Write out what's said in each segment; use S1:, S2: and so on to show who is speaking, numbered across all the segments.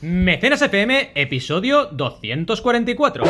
S1: Mecenas FM, episodio 244.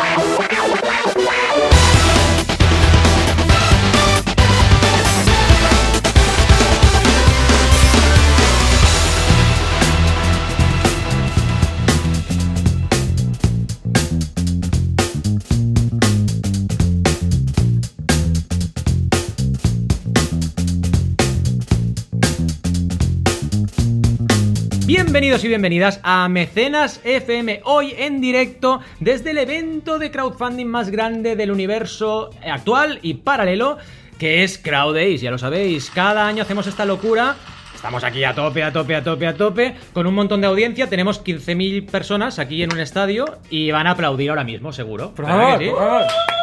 S1: Bienvenidos y bienvenidas a Mecenas FM, hoy en directo desde el evento de crowdfunding más grande del universo actual y paralelo, que es CrowdAce, ya lo sabéis, cada año hacemos esta locura. Estamos aquí a tope, a tope, a tope, a tope, con un montón de audiencia. Tenemos 15.000 personas aquí en un estadio y van a aplaudir ahora mismo, seguro.
S2: Por
S1: ¿Verdad
S2: favor,
S1: que sí?
S2: por favor.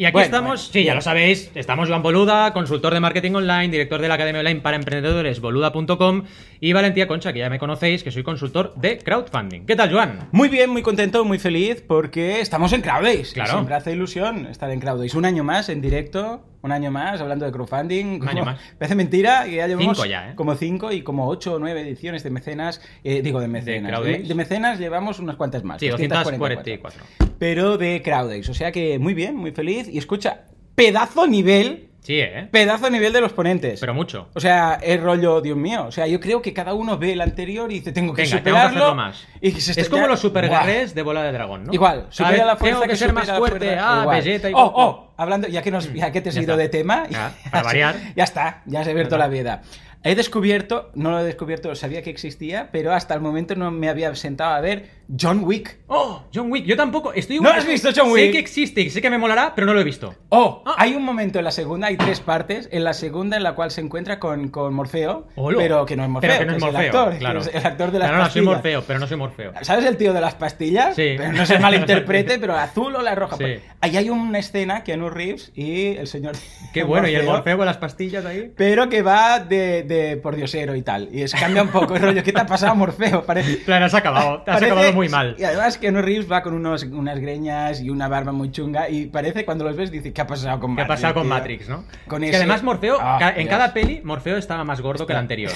S1: Y aquí
S2: Bueno,
S1: estamos,
S2: bueno,
S1: sí, ya lo sabéis, estamos Joan Boluda, consultor de marketing online, director de la Academia Online para Emprendedores, boluda.com, y Valentía Concha, que ya me conocéis, que soy consultor de crowdfunding. ¿Qué tal, Joan?
S2: Muy bien, muy contento, muy feliz porque estamos en CrowdAce.
S1: Claro.
S2: Siempre hace ilusión estar en CrowdAce. Un año más en directo, un año más hablando de crowdfunding.
S1: Un año más.
S2: Parece mentira que ya llevamos
S1: Cinco ya, ¿eh?
S2: como cinco y como ocho o nueve ediciones de mecenas. eh, digo, de mecenas. De, de mecenas llevamos unas cuantas más.
S1: Sí, 244.
S2: Pero de CrowdAce. O sea que muy bien, muy feliz. Y escucha, pedazo nivel,
S1: Sí, ¿eh?
S2: pedazo nivel de los ponentes.
S1: Pero mucho.
S2: O sea, es rollo, Dios mío. O sea, yo creo que cada uno ve el anterior y dice, tengo que
S1: Venga, tengo que
S2: superarlo.
S1: más.
S2: Y que se
S1: Es como
S2: ya-
S1: los super
S2: Buah.
S1: guerrers de bola de dragón, ¿no?
S2: Igual, supera la fuerza
S1: tengo que, ser
S2: supera
S1: más fuerte. Ah. Vegeta y
S2: Oh, oh, hablando, ya que, nos, ya que te has
S1: Ya
S2: ido
S1: está.
S2: de tema,
S1: Ya, para variar.
S2: ya está, ya se ha abierto la vida. He descubierto, no lo he descubierto, sabía que existía, pero hasta el momento no me había sentado a ver John Wick.
S1: Oh, John Wick. Yo tampoco. Estoy
S2: ¿No has visto John
S1: Sé
S2: Wick?
S1: que existe y sé que me molará, pero no lo he visto.
S2: Oh,
S1: Ah.
S2: hay un momento en la segunda, hay tres partes. En la segunda, en la cual se encuentra con, con Morfeo,
S1: Olo.
S2: pero que no es Morfeo,
S1: Pero que no es
S2: el
S1: Morfeo,
S2: actor,
S1: claro.
S2: que el actor de las
S1: No, no, no, soy
S2: pastillas.
S1: Morfeo, pero no soy Morfeo.
S2: ¿Sabes el tío de las pastillas?
S1: Sí.
S2: Pero no se malinterprete, pero azul o la roja.
S1: Sí.
S2: Ahí hay una escena, Keanu Reeves y el señor...
S1: Qué bueno, y el Morfeo con las pastillas ahí.
S2: Pero que va de, de por diosero y tal. Y es cambia un poco el rollo. ¿Qué te ha pasado, Morfeo? Parece...
S1: Claro, has acabado. Te has
S2: parece-
S1: acabado muy mal.
S2: Y además Keanu Reeves va con unos, unas greñas y una barba muy chunga y parece cuando los ves dice ¿qué ha pasado con
S1: ¿Qué ha
S2: Matrix?
S1: pasado con
S2: tío?".
S1: Matrix, no?
S2: Con
S1: Es
S2: ese-
S1: que además Morfeo,
S2: Ah,
S1: ca- en cada peli, Morfeo estaba más gordo que el anterior.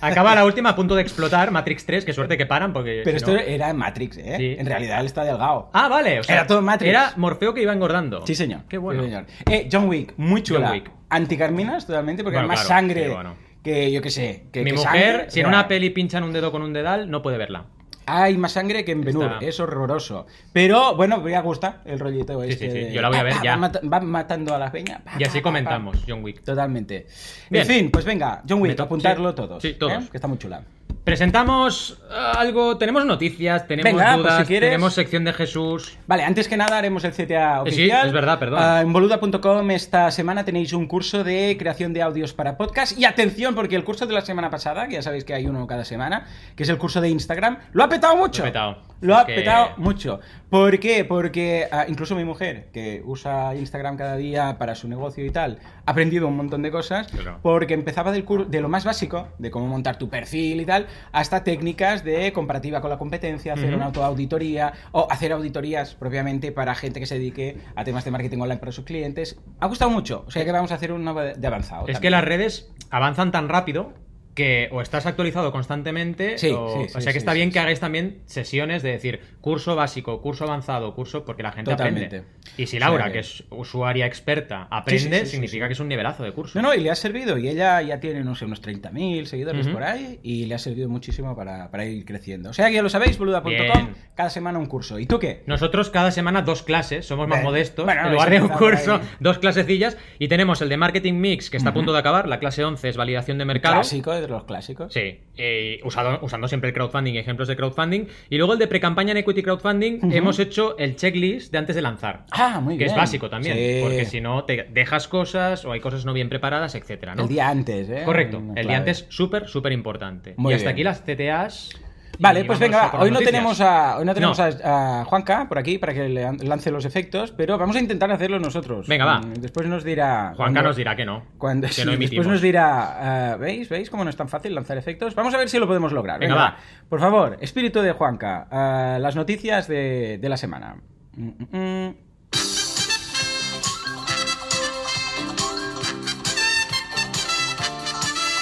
S1: Acaba la última a punto de explotar, Matrix 3, qué suerte que paran, porque.
S2: Pero
S1: si
S2: esto
S1: no-
S2: era Matrix, ¿eh?
S1: Sí.
S2: En realidad él está delgado.
S1: Ah, vale. O sea,
S2: Era todo Matrix.
S1: Era Morfeo que iba engordando.
S2: Sí, señor.
S1: Qué bueno.
S2: Sí, señor. Eh, John Wick, muy chula.
S1: John Wick.
S2: Anticarminas totalmente, porque
S1: Bueno,
S2: hay más
S1: claro,
S2: sangre
S1: sí, bueno.
S2: Que, yo qué sé, que
S1: Mi
S2: que
S1: mujer,
S2: sangre.
S1: si en una peli pinchan un dedo con un dedal, no puede verla.
S2: Hay más sangre que en Ben Hur,
S1: Está-
S2: es horroroso. Pero, bueno, me gusta el rollito
S1: Sí,
S2: este.
S1: sí, sí,
S2: de-
S1: yo la voy a ver ya.
S2: Va, mata- va matando a la peña. pa,
S1: Y así comentamos. John Wick.
S2: Totalmente.
S1: Bien.
S2: En fin, pues venga, John Wick, apuntarlo todos.
S1: Sí, todos.
S2: ¿eh? Que está muy chula.
S1: Presentamos eh, algo, tenemos noticias, tenemos
S2: Venga, pues
S1: dudas,
S2: si quieres-
S1: tenemos sección de Jesús.
S2: Vale, antes que nada haremos el CTA
S1: Eh, sí,
S2: oficial.
S1: es verdad, perdón.
S2: Ah, en boluda.com esta semana tenéis un curso de creación de audios para podcast. Y atención, porque el curso de la semana pasada, que ya sabéis que hay uno cada semana, que es el curso de Instagram, lo ha petado mucho.
S1: Lo ha petado.
S2: Lo ha
S1: Es que-
S2: petado mucho. ¿Por qué? Porque ah, incluso mi mujer, que usa Instagram cada día para su negocio y tal, ha aprendido un montón de cosas.
S1: Claro.
S2: Porque empezaba del cur- de lo más básico, de cómo montar tu perfil y tal, hasta técnicas de comparativa con la competencia, hacer una autoauditoría o hacer auditorías propiamente para gente que se dedique a temas de marketing online para sus clientes. Ha gustado mucho, o sea que vamos a hacer uno de avanzado.
S1: Es que las redes avanzan tan rápido que o estás actualizado constantemente
S2: Sí,
S1: o,
S2: sí, sí,
S1: o sea que está bien que hagáis también sesiones de decir curso básico, curso avanzado, curso porque la gente
S2: Totalmente.
S1: aprende. Y si Laura,
S2: O sea que-
S1: es usuaria experta, aprende, significa que es un nivelazo de curso.
S2: No, no, y le ha servido. Y ella ya tiene, no sé, unos 30.000 seguidores por ahí. Y le ha servido muchísimo para, para ir creciendo. O sea que ya lo sabéis, boluda.com. Cada semana un curso. ¿Y tú qué?
S1: Nosotros cada semana dos clases, somos más modestos.
S2: bueno,
S1: en lugar de un curso, dos clasecillas. Y tenemos el de Marketing Mix, que está a punto de acabar. La clase 11 es validación de mercado.
S2: Clásico de los clásicos.
S1: Sí, eh, usado- usando siempre el crowdfunding, ejemplos de crowdfunding. Y luego el de pre-campaña en equity crowdfunding, hemos hecho el checklist de antes de lanzar.
S2: Ah, muy
S1: que
S2: bien.
S1: es básico también,
S2: Sí.
S1: porque si no te dejas cosas o hay cosas no bien preparadas, etcétera, ¿no?
S2: El día antes, ¿eh?
S1: Correcto,
S2: Una
S1: el día antes súper, súper importante.
S2: Muy
S1: y hasta
S2: bien.
S1: aquí las CTAs.
S2: Vale, pues venga, va. hoy no tenemos, a, hoy no tenemos
S1: No.
S2: a, a Juanca por aquí para que le an- lance los efectos, pero vamos a intentar hacerlo nosotros.
S1: Venga, va.
S2: Mm, Después nos dirá.
S1: Juanca
S2: cuando-
S1: nos dirá que no.
S2: Cuando,
S1: que
S2: sí,
S1: no
S2: después nos dirá, ah, ¿veis? ¿Veis cómo no es tan fácil lanzar efectos? Vamos a ver si lo podemos lograr.
S1: Venga, va.
S2: Por favor, espíritu de Juanca, ah, las noticias de, de la semana. Mm, mm,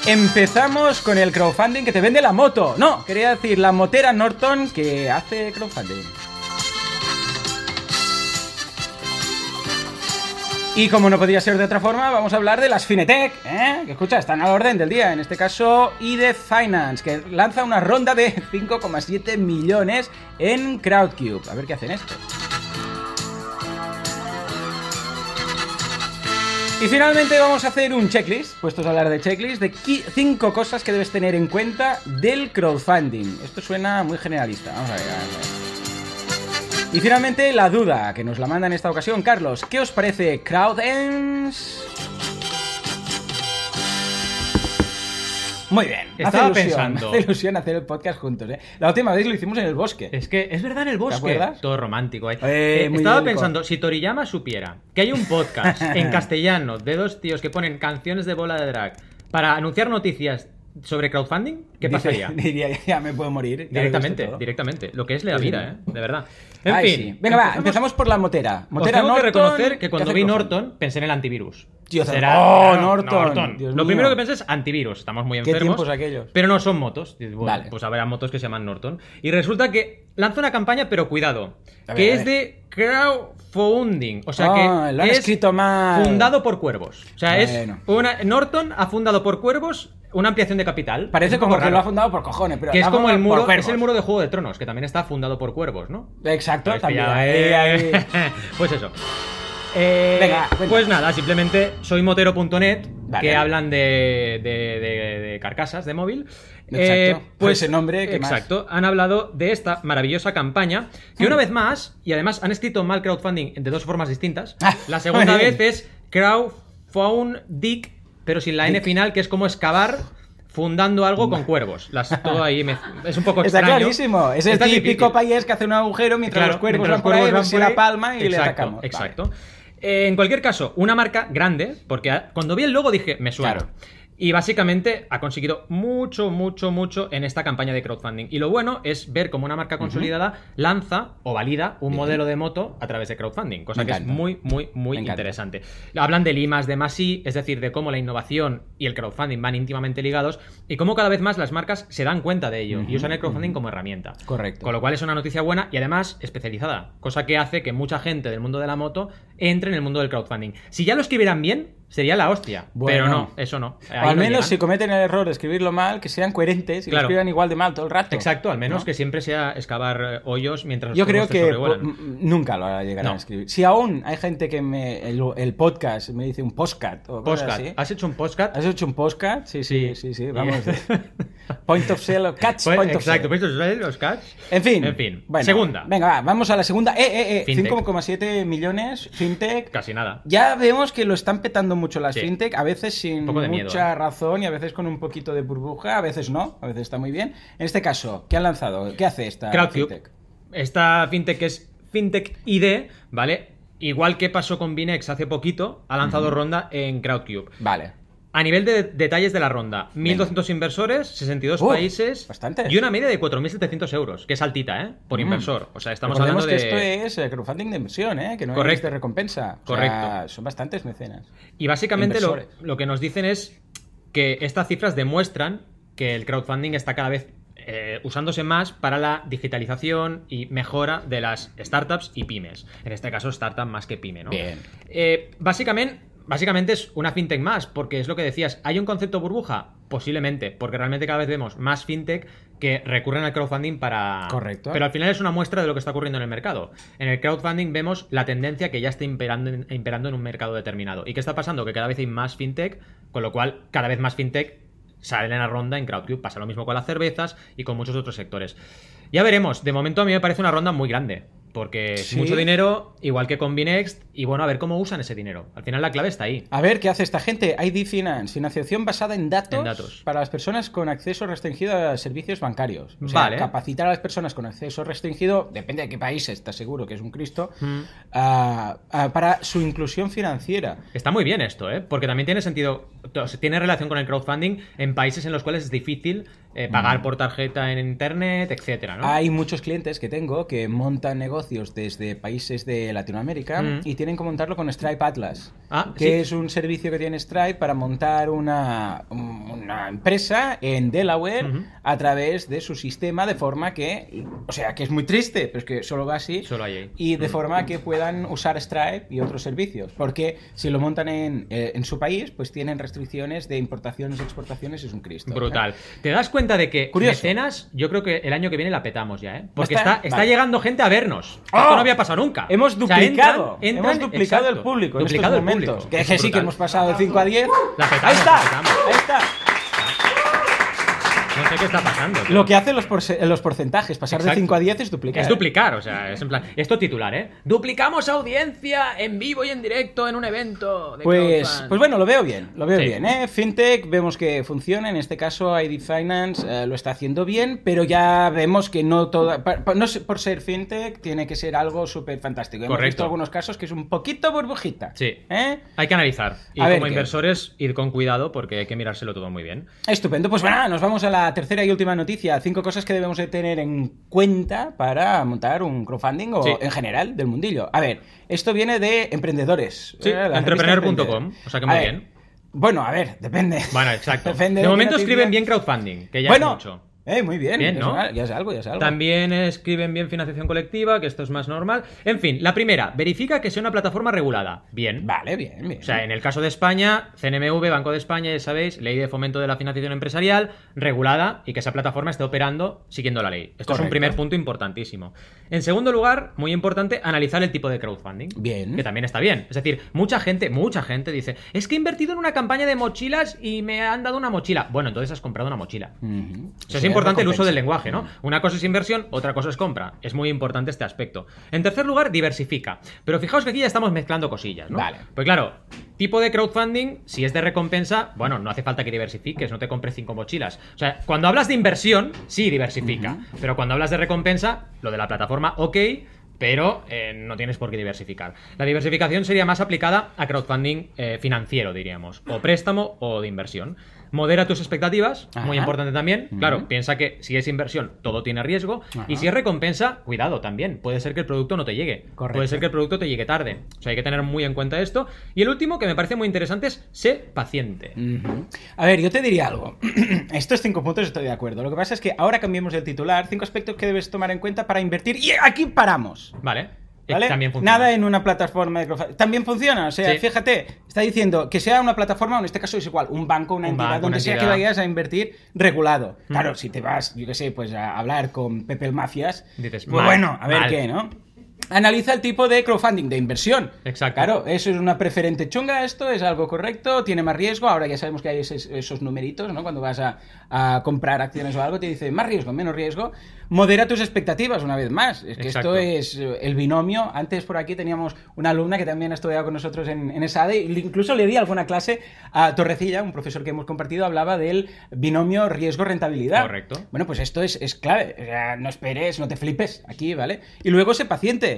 S2: Empezamos con el crowdfunding que te vende la moto. No, quería decir la motera Norton que hace crowdfunding. Y como no podía ser de otra forma, vamos a hablar de las Finetech, ¿eh? que escucha, están al orden del día. En este caso, IDE Finance, que lanza una ronda de 5,7 millones en Crowdcube. A ver qué hacen esto. Y finalmente vamos a hacer un checklist, puestos a hablar de checklist, de 5 cosas que debes tener en cuenta del crowdfunding. Esto suena muy generalista. Vamos a ver. Y finalmente la duda, que nos la manda en esta ocasión Carlos. ¿Qué os parece CrowdEns? Muy bien.
S1: Estaba
S2: hace ilusión,
S1: pensando.
S2: Hace ilusión hacer el podcast juntos, ¿eh? La última vez lo hicimos en el bosque.
S1: Es que es verdad en el bosque.
S2: acuerdas?
S1: Todo romántico.
S2: Eh,
S1: Eh, estaba pensando, si Toriyama supiera que hay un podcast en castellano de dos tíos que ponen canciones de bola de drag para anunciar noticias sobre crowdfunding, ¿qué pasaría?
S2: Diría, ya me puedo morir. lo
S1: Directamente, directamente. Lo que es la vida. ¿eh? De verdad. En
S2: Ay,
S1: fin.
S2: sí. Venga, va,
S1: empezamos-
S2: empezamos por la motera.
S1: Os
S2: Motera
S1: tengo que reconocer que cuando vi? Norton pensé en el antivirus.
S2: Tío,
S1: Será-
S2: ¡oh, Norton! Dios
S1: Lo
S2: mío.
S1: primero que pensé es antivirus. Estamos muy
S2: ¿Qué
S1: enfermos.
S2: tiempos aquellos?
S1: Pero no son motos. Bueno,
S2: Vale.
S1: Pues habrá motos que se llaman Norton. Y resulta que lanza una campaña, pero cuidado.
S2: Ver,
S1: que es de crowdfunding. O sea
S2: Ah,
S1: que
S2: lo han
S1: es
S2: escrito mal.
S1: fundado por cuervos. O sea,
S2: Bueno.
S1: es una Norton ha fundado por cuervos una ampliación de capital.
S2: Parece como que lo ha fundado por cojones, pero
S1: que es como el muro, es el muro de Juego de Tronos, que también está fundado por cuervos, ¿no?
S2: Exacto,
S1: Pues
S2: también.
S1: eh. pues eso. Eh,
S2: Venga, cuenta.
S1: pues nada, simplemente soy motero.net
S2: Vale.
S1: que hablan de, de- de- de carcasas de móvil.
S2: Exacto.
S1: Pues
S2: ese nombre, ¿qué más?
S1: exacto, han hablado de esta maravillosa campaña que una vez más, y además han escrito mal crowdfunding de dos formas distintas.
S2: Ah,
S1: La segunda vez es crowdfunding, pero sin la N final, que es como excavar fundando algo con cuervos. Las, todo ahí me- es un poco
S2: Está
S1: extraño.
S2: clarísimo. Es el
S1: Está
S2: típico país que hace un agujero mientras
S1: Claro,
S2: los cuervos
S1: mientras
S2: van por ahí,
S1: van por
S2: la palma y le
S1: Exacto,
S2: atacamos. Vale.
S1: Exacto. Eh, en cualquier caso, una marca grande, porque cuando vi el logo dije, me suena.
S2: Claro.
S1: Y básicamente ha conseguido mucho, mucho, mucho en esta campaña de crowdfunding. Y lo bueno es ver cómo una marca consolidada lanza o valida un modelo de moto a través de crowdfunding, cosa
S2: Me
S1: que es muy, muy, muy
S2: Me encanta.
S1: interesante. Hablan del I más de más I, es decir, de cómo la innovación y el crowdfunding van íntimamente ligados y cómo cada vez más las marcas se dan cuenta de ello y usan el crowdfunding como herramienta.
S2: Correcto.
S1: Con lo cual es una noticia buena y además especializada, cosa que hace que mucha gente del mundo de la moto entre en el mundo del crowdfunding. Si ya lo escribieran bien, sería la hostia.
S2: Bueno.
S1: pero no, eso no.
S2: O al
S1: no
S2: menos
S1: llegan.
S2: si cometen el error de escribirlo mal, que sean coherentes y
S1: Claro.
S2: lo escriban igual de mal todo el rato.
S1: Exacto, al menos
S2: ¿no?
S1: que siempre sea excavar eh, hoyos mientras
S2: Yo creo que
S1: sobrevuelan.
S2: po- m- nunca lo llegarán
S1: No.
S2: a escribir. Si aún hay gente que me. El, el podcast me dice un postcat o cosas
S1: Postcat.
S2: así.
S1: ¿Has hecho un postcat?
S2: ¿Has hecho un postcat? Sí, sí,
S1: Sí.
S2: sí, sí. Vamos. point of sale, catch
S1: Pues,
S2: point of
S1: exacto,
S2: sale.
S1: pues estos son los cats.
S2: En fin.
S1: En fin.
S2: Bueno,
S1: Segunda.
S2: Venga, va, vamos a la segunda. Eh, eh, eh.
S1: Fintech.
S2: 5,7 millones. Fintech.
S1: Casi nada.
S2: Ya vemos que lo están petando mucho las
S1: Sí.
S2: fintech, a veces sin
S1: miedo,
S2: mucha
S1: ¿eh?
S2: razón y a veces con un poquito de burbuja, a veces no, a veces está muy bien. En este caso, ¿qué han lanzado? ¿Qué hace esta
S1: Crowdcube.
S2: fintech?
S1: Esta fintech es Fintech ID, ¿vale? Igual que pasó con Binex hace poquito, ha lanzado ronda en Crowdcube.
S2: Vale.
S1: A nivel de detalles de la ronda, 1.200 inversores, 62
S2: Uh,
S1: países
S2: bastantes.
S1: y una media de 4.700 euros, que es altita, ¿eh? Por
S2: Mm.
S1: inversor. O sea, estamos
S2: Recordemos
S1: hablando de...
S2: que esto es eh, crowdfunding de inversión, ¿eh? que no
S1: Correcto.
S2: es de recompensa. O sea,
S1: Correcto.
S2: son bastantes mecenas.
S1: Y básicamente lo, lo que nos dicen es que estas cifras demuestran que el crowdfunding está cada vez eh, usándose más para la digitalización y mejora de las startups y pymes. En este caso, startup más que pyme, ¿no?
S2: Bien.
S1: Eh, básicamente, básicamente es una fintech más, porque es lo que decías. ¿Hay un concepto burbuja? Posiblemente, porque realmente cada vez vemos más fintech que recurren al crowdfunding para.
S2: Correcto.
S1: Pero al final es una muestra de lo que está ocurriendo en el mercado. En el crowdfunding vemos la tendencia que ya está imperando en, imperando en un mercado determinado. ¿Y qué está pasando? Que cada vez hay más fintech, con lo cual cada vez más fintech salen a ronda en Crowdcube. Pasa lo mismo con las cervezas y con muchos otros sectores. Ya veremos. De momento a mí me parece una ronda muy grande. Porque es
S2: Sí.
S1: mucho dinero, igual que con Binext, y bueno, a ver cómo usan ese dinero. Al final la clave está ahí.
S2: A ver, ¿qué hace esta gente? ID Finance, financiación basada en datos,
S1: En datos.
S2: para las personas con acceso restringido a servicios bancarios. O sea,
S1: Vale.
S2: capacitar a las personas con acceso restringido, depende de qué país, está seguro que es un Cristo,
S1: Mm.
S2: para su inclusión financiera.
S1: Está muy bien esto, ¿eh? Porque también tiene sentido, tiene relación con el crowdfunding en países en los cuales es difícil eh, pagar por tarjeta en internet, etcétera, ¿no?
S2: Hay muchos clientes que tengo que montan negocios desde países de Latinoamérica
S1: Mm.
S2: y tienen que montarlo con Stripe Atlas,
S1: Ah,
S2: que
S1: sí.
S2: es un servicio que tiene Stripe para montar una, una empresa en Delaware a través de su sistema de forma que, o sea, que es muy triste, pero es que solo va así.
S1: Solo hay ahí.
S2: Y de forma que puedan usar Stripe y otros servicios. Porque si lo montan en, eh, en su país, pues tienen restricciones de importaciones y exportaciones, es un Cristo.
S1: Brutal. ¿Te das cuenta de que
S2: Curioso.
S1: mecenas, yo creo que el año que viene la petamos ya, ¿eh? Porque
S2: está?
S1: está, está
S2: Vale.
S1: llegando gente a vernos.
S2: ¡Oh!
S1: Esto no había pasado nunca.
S2: Hemos
S1: O sea,
S2: duplicado,
S1: entran- entran-
S2: hemos duplicado
S1: exacto,
S2: el público en
S1: duplicado
S2: estos
S1: el
S2: momentos.
S1: público.
S2: Que,
S1: Es
S2: que sí, que hemos pasado de 5 a 10.
S1: La petamos,
S2: ahí está,
S1: la petamos.
S2: ahí está.
S1: Sé qué está pasando. tío.
S2: Lo que hacen los, porce- los porcentajes, pasar
S1: Exacto.
S2: de 5 a 10 es duplicar.
S1: Es duplicar, o sea, es en plan. Esto titular, ¿eh? Duplicamos audiencia en vivo y en directo en un evento. De
S2: Pues, pues bueno, lo veo bien, lo veo
S1: Sí.
S2: bien, ¿eh? FinTech, vemos que funciona, en este caso ID Finance eh, lo está haciendo bien, pero ya vemos que no toda, no sé, por ser FinTech tiene que ser algo súper fantástico. Hemos
S1: Correcto.
S2: visto algunos casos que es un poquito burbujita.
S1: Sí.
S2: ¿eh?
S1: Hay que analizar. Y
S2: A
S1: como
S2: qué.
S1: inversores, ir con cuidado porque hay que mirárselo todo muy bien.
S2: Estupendo, pues bueno, nos vamos a la tercera y última noticia. Cinco cosas que debemos de tener en cuenta para montar un crowdfunding o
S1: Sí.
S2: en general del mundillo. A ver, esto viene de emprendedores.
S1: Sí, entrepreneur.com, o sea que
S2: A
S1: muy
S2: ver,
S1: bien.
S2: Bueno, a ver, depende.
S1: Bueno, exacto.
S2: Depende
S1: de
S2: de
S1: momento escriben bien crowdfunding, que ya
S2: bueno,
S1: es mucho.
S2: Eh, muy bien.
S1: Bien,
S2: ya
S1: ¿no?
S2: es- Ya es algo, ya es algo.
S1: También escriben bien financiación colectiva, que esto es más normal. En fin, la primera, verifica que sea una plataforma regulada. Bien.
S2: Vale, bien, bien.
S1: O sea, en el caso de España, CNMV, Banco de España, ya sabéis, Ley de Fomento de la Financiación Empresarial, regulada y que esa plataforma esté operando siguiendo la ley. Esto es un primer punto importantísimo. En segundo lugar, muy importante, analizar el tipo de crowdfunding.
S2: Bien.
S1: Que también está bien. Es decir, mucha gente, mucha gente dice, es que he invertido en una campaña de mochilas y me han dado una mochila. Bueno, entonces has comprado una mochila. O sea, es
S2: Sí,
S1: importante el uso del lenguaje, ¿no? Una cosa es inversión, otra cosa es compra. Es muy importante este aspecto. En tercer lugar, diversifica. Pero fijaos que aquí ya estamos mezclando cosillas, ¿no?
S2: Vale.
S1: Pues claro, tipo de crowdfunding, si es de recompensa, bueno, no hace falta que diversifiques, no te compres cinco mochilas. O sea, cuando hablas de inversión, sí diversifica. Pero cuando hablas de recompensa, lo de la plataforma, ok. Pero eh, no tienes por qué diversificar. La diversificación sería más aplicada a crowdfunding eh, financiero, diríamos. O préstamo o de inversión. Modera tus expectativas, muy importante también. Claro, piensa que si es inversión, todo tiene riesgo.
S2: Ajá.
S1: Y si es recompensa, cuidado también. Puede ser que el producto no te llegue.
S2: Correcto.
S1: Puede ser que el producto te llegue tarde. O sea, hay que tener muy en cuenta esto. Y el último, que me parece muy interesante, es sé paciente.
S2: A ver, yo te diría algo. Estos cinco puntos estoy de acuerdo. Lo que pasa es que ahora cambiemos el titular. Cinco aspectos que debes tomar en cuenta para invertir. Y aquí paramos.
S1: Vale.
S2: ¿Vale?
S1: También funciona.
S2: Nada en una plataforma de crowdfunding. También funciona. O sea,
S1: Sí.
S2: fíjate, está diciendo que sea una plataforma, en este caso es igual, un banco, una
S1: Un
S2: entidad,
S1: banco,
S2: donde
S1: una
S2: sea que vayas a invertir regulado.
S1: Mm.
S2: Claro, si te vas, yo qué sé, pues a hablar con Pepe el Mafias,
S1: Dices,
S2: pues bueno, a ver
S1: mal.
S2: qué, ¿no? Analiza el tipo de crowdfunding, de inversión.
S1: Exacto.
S2: Claro, eso es una preferente chunga, esto es algo correcto, tiene más riesgo. Ahora ya sabemos que hay esos, esos numeritos, ¿no? Cuando vas a, a comprar acciones o algo, te dice más riesgo, menos riesgo. Modera tus expectativas, una vez más. Es que
S1: Exacto.
S2: esto es eh, el binomio. Antes por aquí teníamos una alumna que también ha estudiado con nosotros en, en ESADE, incluso le di alguna clase a Torrecilla, un profesor que hemos compartido, hablaba del binomio riesgo-rentabilidad.
S1: Correcto.
S2: Bueno, pues esto es, es clave. O sea, no esperes, no te flipes aquí, ¿vale? Y luego sé paciente,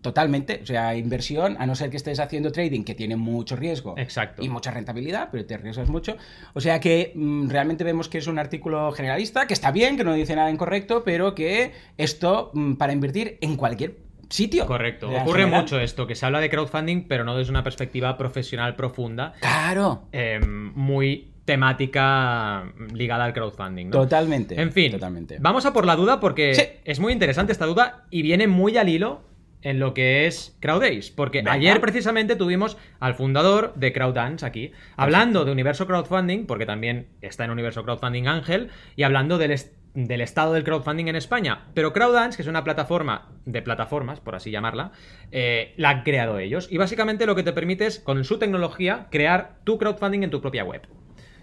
S2: totalmente. O sea, inversión, a no ser que estés haciendo trading que tiene mucho riesgo
S1: Exacto.
S2: y mucha rentabilidad, pero te arriesgas mucho. O sea que mm, realmente vemos que es un artículo generalista, que está bien, que no dice nada incorrecto, pero que esto mm, para invertir en cualquier sitio.
S1: Correcto. Ocurre
S2: general.
S1: mucho esto, que se habla de crowdfunding, pero no desde una perspectiva profesional profunda,
S2: Claro.
S1: eh, muy temática ligada al crowdfunding. ¿no?
S2: Totalmente.
S1: En fin,
S2: Totalmente.
S1: vamos a por la duda porque
S2: Sí.
S1: es muy interesante esta duda y viene muy al hilo en lo que es CrowdAce, porque ayer precisamente tuvimos al fundador de CrowdDance aquí, hablando de Universo Crowdfunding, porque también está en Universo Crowdfunding Ángel, y hablando del, est- del estado del crowdfunding en España. Pero CrowdDance, que es una plataforma de plataformas, por así llamarla, eh, la han creado ellos. Y básicamente lo que te permite es, con su tecnología, crear tu crowdfunding en tu propia web.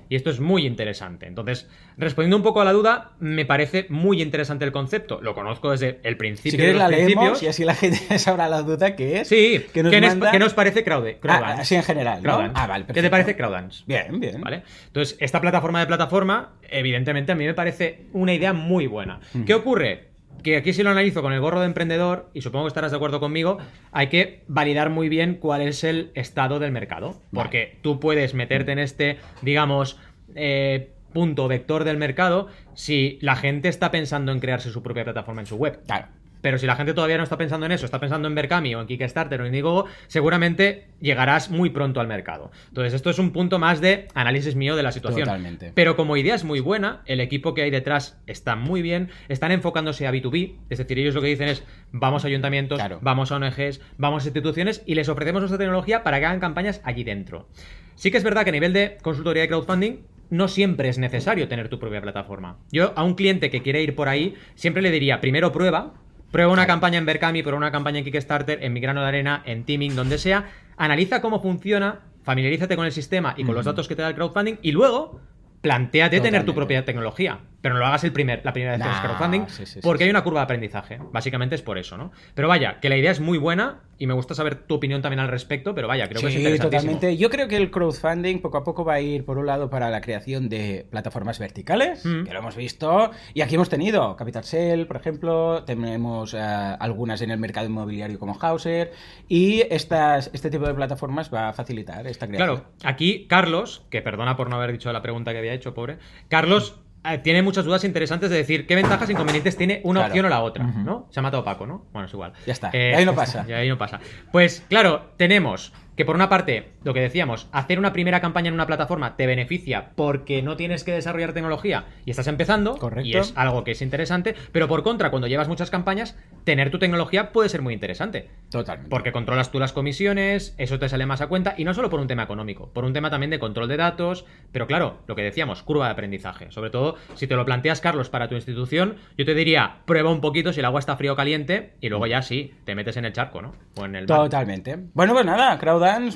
S1: Y esto es muy interesante. Entonces, respondiendo un poco a la duda, me parece muy interesante el concepto. Lo conozco desde el principio.
S2: Si
S1: de
S2: quieres
S1: los
S2: la leemos y así la gente sabrá la duda que es.
S1: Sí,
S2: que nos
S1: ¿qué, nos,
S2: manda-
S1: qué nos parece Crowd- Crowdance?
S2: Ah, así en general, ¿no? Ah, vale,
S1: ¿Qué te
S2: perfecto.
S1: parece Crowdance?
S2: Bien, bien.
S1: ¿Vale? Entonces, esta plataforma de plataforma, evidentemente, a mí me parece una idea muy buena.
S2: Mm.
S1: ¿Qué ocurre? Que aquí si lo analizo con el gorro de emprendedor, y supongo que estarás de acuerdo conmigo, hay que validar muy bien cuál es el estado del mercado. Porque tú puedes meterte en este, digamos, eh, punto vector del mercado si la gente está pensando en crearse su propia plataforma en su web.
S2: Claro.
S1: Pero si la gente todavía no está pensando en eso, está pensando en Berkami o en Kickstarter o en Indiegogo, seguramente llegarás muy pronto al mercado. Entonces, esto es un punto más de análisis mío de la situación.
S2: Totalmente.
S1: Pero como idea es muy buena, el equipo que hay detrás está muy bien, están enfocándose a B2B, es decir, ellos lo que dicen es, vamos a ayuntamientos,
S2: Claro.
S1: vamos a ONGs, vamos a instituciones y les ofrecemos nuestra tecnología para que hagan campañas allí dentro. Sí que es verdad que a nivel de consultoría de crowdfunding, no siempre es necesario tener tu propia plataforma. Yo a un cliente que quiere ir por ahí, siempre le diría, primero prueba, prueba una campaña en Berkami, prueba una campaña en Kickstarter, en Migrano de Arena, en Teaming, donde sea, analiza cómo funciona, familiarízate con el sistema y con los datos que te da el crowdfunding y luego planteate tener tu propia tecnología, pero no lo hagas el primer, la primera vez que haces crowdfunding,
S2: sí, sí, sí,
S1: porque
S2: sí.
S1: hay una curva de aprendizaje. Básicamente es por eso, ¿no? Pero vaya, que la idea es muy buena y me gusta saber tu opinión también al respecto, pero vaya, creo que es
S2: Sí,
S1: interesantísimo.
S2: totalmente. Yo creo que el crowdfunding poco a poco va a ir, por un lado, para la creación de plataformas verticales,
S1: Mm.
S2: que lo hemos visto, y aquí hemos tenido Capital Cell, por ejemplo, tenemos eh, algunas en el mercado inmobiliario como Hauser, y estas, este tipo de plataformas va a facilitar esta creación.
S1: Claro, aquí Carlos, que perdona por no haber dicho la pregunta que había hecho, pobre, Carlos tiene muchas dudas interesantes de decir qué ventajas e inconvenientes tiene una
S2: Claro.
S1: opción o la otra. ¿no? Se ha matado Paco, ¿no? Bueno, es igual.
S2: Ya está,
S1: Eh,
S2: ahí no pasa.
S1: Y ahí no pasa. Pues claro, tenemos que por una parte, lo que decíamos, hacer una primera campaña en una plataforma te beneficia porque no tienes que desarrollar tecnología y estás empezando,
S2: Correcto.
S1: y es algo que es interesante, pero por contra, cuando llevas muchas campañas, tener tu tecnología puede ser muy interesante.
S2: Totalmente.
S1: Porque controlas tú las comisiones, eso te sale más a cuenta, y no solo por un tema económico, por un tema también de control de datos, pero claro, lo que decíamos, curva de aprendizaje. Sobre todo, si te lo planteas, Carlos, para tu institución, yo te diría, prueba un poquito si el agua está frío o caliente, y luego ya sí, te metes en el charco, ¿no? O en el.
S2: Totalmente. Bueno, pues nada,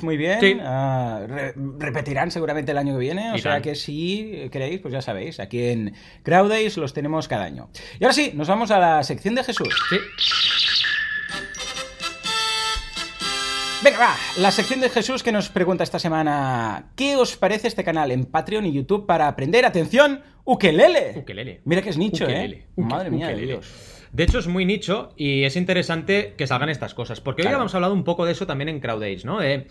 S2: Muy bien.
S1: Sí.
S2: Ah, re- repetirán seguramente el año que viene. O sea que si queréis, pues ya sabéis, aquí en Crowdays los tenemos cada año. Y ahora sí, nos vamos a la sección de Jesús.
S1: Sí,
S2: Venga, va, la sección de Jesús que nos pregunta esta semana: ¿Qué os parece este canal en Patreon y YouTube para aprender, atención, ukelele?
S1: ukelele.
S2: Mira que es nicho,
S1: Ukelele.
S2: ¿eh?
S1: Uke-
S2: Madre mía,
S1: ukelele.
S2: Dios.
S1: De hecho, es muy nicho y es interesante que salgan estas cosas. Porque hoy
S2: Claro.
S1: hemos hablado un poco de eso también en Crowd Age, ¿no? De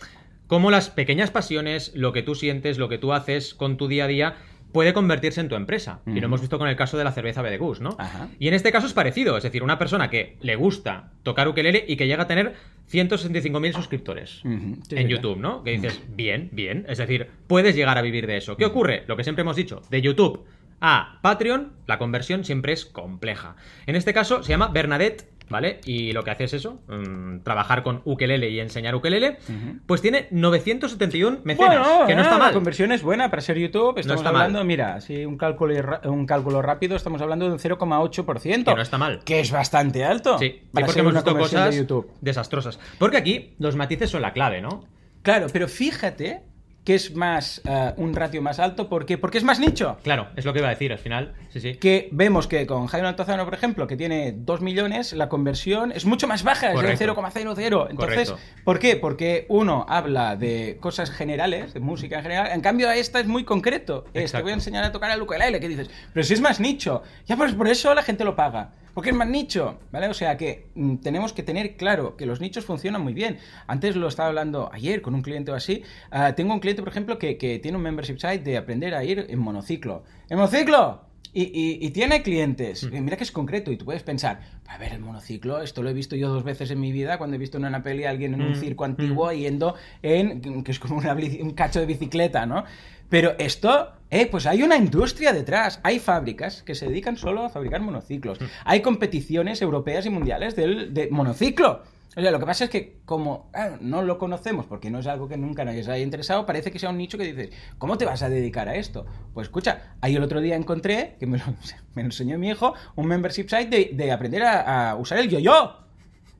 S1: cómo las pequeñas pasiones, lo que tú sientes, lo que tú haces con tu día a día, puede convertirse en tu empresa. Y lo hemos visto con el caso de la cerveza Bedegus, ¿no?
S2: Ajá.
S1: Y en este caso es parecido. Es decir, una persona que le gusta tocar ukelele y que llega a tener 165.000 suscriptores
S2: sí,
S1: en YouTube, ¿no? Que dices, bien, bien. Es decir, puedes llegar a vivir de eso. ¿Qué ocurre? Lo que siempre hemos dicho, de YouTube a Patreon, la conversión siempre es compleja. En este caso se llama Bernadette, ¿vale? Y lo que hace es eso, mm, trabajar con ukelele y enseñar ukelele. Pues tiene 971 mecenas,
S2: Bueno,
S1: que no
S2: ah,
S1: está
S2: La
S1: mal.
S2: conversión es buena para ser YouTube. Estamos
S1: está mal.
S2: hablando, mira, si un cálculo, un cálculo rápido, estamos hablando de un 0,8%.
S1: Que no está mal.
S2: Que es bastante alto.
S1: Sí, sí,
S2: para
S1: porque hemos visto cosas
S2: de YouTube.
S1: desastrosas. Porque aquí los matices son la clave, ¿no?
S2: Claro, pero fíjate que es más eh, un ratio más alto porque porque es más nicho.
S1: Claro, es lo que iba a decir al final. Sí, sí.
S2: Que vemos que con Jaime Altozano, por ejemplo, que tiene 2 millones, la conversión es mucho más baja, es
S1: Correcto.
S2: del 0,00. Entonces,
S1: Correcto.
S2: ¿por qué? Porque uno habla de cosas generales, de música en general, en cambio esta es muy concreto. Es, te voy a enseñar a tocar el ukelele, que dices, pero si es más nicho, ya pues por eso la gente lo paga. Porque es más nicho, ¿vale? O sea que mm, tenemos que tener claro que los nichos funcionan muy bien. Antes lo estaba hablando ayer con un cliente o así. Ah, tengo un cliente, por ejemplo, que, que tiene un membership site de aprender a ir en monociclo. ¡En monociclo! Y, y- y tiene clientes.
S1: Mm.
S2: Y mira que es concreto. Y tú puedes pensar, a ver, el monociclo, esto lo he visto yo dos veces en mi vida cuando he visto en una peli a alguien en un
S1: Mm,
S2: circo antiguo yendo en. que es como una un cacho de bicicleta, ¿no? Pero esto, eh, pues hay una industria detrás. Hay fábricas que se dedican solo a fabricar monociclos. Hay competiciones europeas y mundiales del, de monociclo. O sea, lo que pasa es que como no lo conocemos porque no es algo que nunca nos haya interesado, parece que sea un nicho que dices, ¿cómo te vas a dedicar a esto? Pues escucha, ahí el otro día encontré, que me lo, me lo enseñó mi hijo, un membership site de, de aprender a, a usar el yo-yo.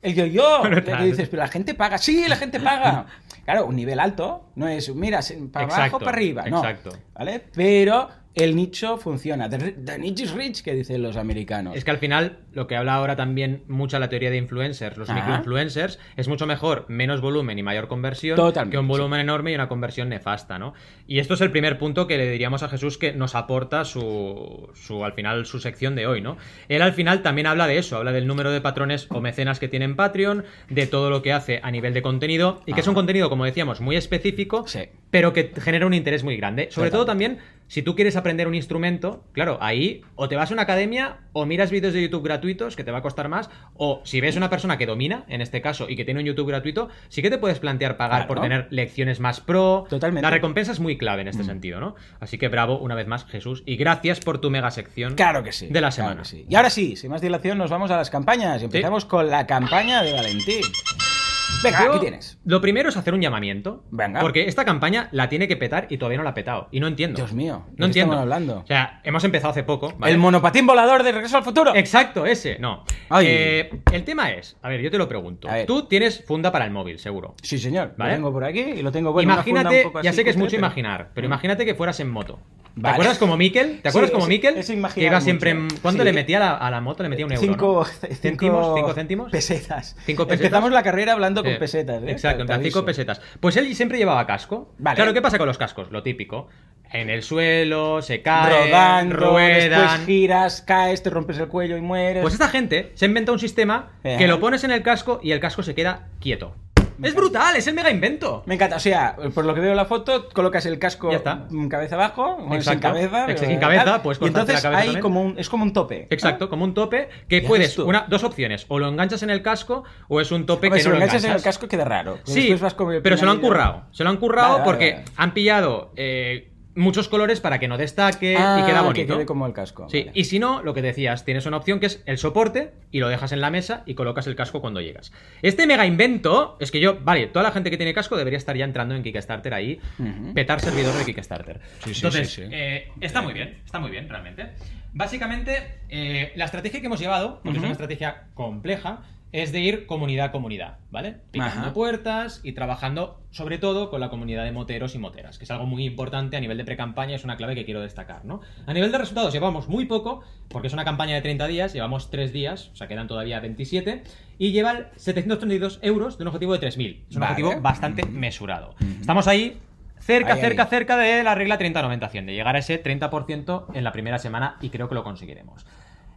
S2: El yo-yo. Que
S1: claro.
S2: dices, pero la gente paga. Sí, la gente paga. Claro, un nivel alto no es, mira, para abajo,
S1: Exacto,
S2: para arriba. No.
S1: exacto.
S2: ¿Vale? Pero el nicho funciona. The, niche is rich, que dicen los americanos.
S1: Es que al final, lo que habla ahora también mucha la teoría de influencers, los microinfluencers, es mucho mejor menos volumen y mayor conversión
S2: Totalmente,
S1: que un volumen enorme y una conversión nefasta, ¿no? Y esto es el primer punto que le diríamos a Jesús que nos aporta su, su al final, su sección de hoy, ¿no? Él al final también habla de eso, habla del número de patrones o mecenas que tiene en Patreon, de todo lo que hace a nivel de contenido, y que es un contenido, como decíamos, muy específico,
S2: Sí.
S1: pero que genera un interés muy grande. Sobre todo también si tú quieres aprender un instrumento, claro, ahí o te vas a una academia o miras vídeos de YouTube gratuitos que te va a costar más, o si ves una persona que domina, en este caso, y que tiene un YouTube gratuito, sí que te puedes plantear pagar
S2: Claro.
S1: por tener lecciones más pro.
S2: Totalmente.
S1: La recompensa es muy clave en este sentido, ¿no? Así que bravo una vez más, Jesús, y gracias por tu mega sección.
S2: Claro que sí.
S1: De la
S2: claro
S1: semana.
S2: que sí. Y ahora sí, sin más dilación, nos vamos a las campañas. Y empezamos con la campaña de Valentín. Venga,
S1: Yo-
S2: ¿qué tienes?
S1: Lo primero es hacer un llamamiento.
S2: Venga.
S1: Porque esta campaña la tiene que petar y todavía no la ha petado. Y no entiendo.
S2: Dios mío, ¿de
S1: No entiendo.
S2: estamos hablando?
S1: O sea, hemos empezado hace poco. ¿vale?
S2: El monopatín volador de Regreso al Futuro.
S1: Exacto, ese. No. Eh, el tema es, a ver, yo te lo pregunto. Tú tienes funda para el móvil, seguro.
S2: Sí, señor.
S1: ¿Vale?
S2: Lo tengo por aquí y lo tengo bueno.
S1: imagínate,
S2: un poco
S1: ya sé que es mucho
S2: pero-
S1: imaginar, pero imagínate que fueras en moto. ¿Te
S2: Vale.
S1: acuerdas como Miquel? ¿Te acuerdas
S2: Sí,
S1: como
S2: es-
S1: Miquel?
S2: es imaginar
S1: que iba siempre en... ¿Cuánto
S2: Sí.
S1: le metía a la, a la moto? Le metía un euro,
S2: Cinco,
S1: ¿no?
S2: cinco-
S1: ¿Céntimos? ¿Cinco céntimos?
S2: Pesetas.
S1: ¿Cinco pesetas?
S2: Empezamos la carrera hablando con
S1: Eh,
S2: pesetas. ¿eh?
S1: Exacto, en
S2: aviso.
S1: pesetas. Pues él siempre llevaba casco.
S2: Vale.
S1: Claro, ¿qué pasa con los cascos? Lo típico. En el suelo, se caen,
S2: Rodando,
S1: ruedan.
S2: después giras, caes, te rompes el cuello y mueres.
S1: Pues esta gente se inventa un sistema que lo pones en el casco y el casco se queda quieto. Es brutal, es el mega invento.
S2: Me encanta, o sea, por lo que veo en la foto, colocas el casco
S1: Ya está.
S2: mm, cabeza abajo, o sin cabeza.
S1: Sin cabeza, puedes
S2: Y
S1: la cabeza
S2: hay
S1: también.
S2: como un, es como un tope.
S1: Exacto, como un tope que puedes, una, dos opciones, o lo enganchas en el casco o es un tope que
S2: si
S1: no
S2: lo enganchas en el casco queda raro.
S1: Sí,
S2: vas
S1: pero se lo han currado. Se lo han currado
S2: Vale, vale,
S1: porque
S2: vale.
S1: han pillado eh, muchos colores para que no destaque
S2: Ah,
S1: y queda
S2: que
S1: bonito.
S2: quede como el casco.
S1: Sí,
S2: vale.
S1: y si no, lo que decías, tienes una opción que es el soporte y lo dejas en la mesa y colocas el casco cuando llegas. Este mega invento es que yo, vale, toda la gente que tiene casco debería estar ya entrando en Kickstarter ahí, petar servidor de Kickstarter.
S2: Sí, sí,
S1: Entonces,
S2: sí, sí.
S1: eh, está muy bien, está muy bien realmente. Básicamente, eh, la estrategia que hemos llevado, porque es una estrategia compleja, es de ir comunidad a comunidad, ¿vale? Picando
S2: Ajá.
S1: puertas y trabajando sobre todo con la comunidad de moteros y moteras, que es algo muy importante a nivel de pre-campaña, es una clave que quiero destacar, ¿no? A nivel de resultados llevamos muy poco, porque es una campaña de 30 días, llevamos 3 días, o sea, quedan todavía 27, y llevan 732 euros de un objetivo de 3.000. Es un
S2: Vale.
S1: objetivo bastante mesurado. Estamos ahí cerca,
S2: Ahí,
S1: cerca,
S2: ahí.
S1: cerca de la regla 30-90-100, de llegar a ese 30% en la primera semana y creo que lo conseguiremos.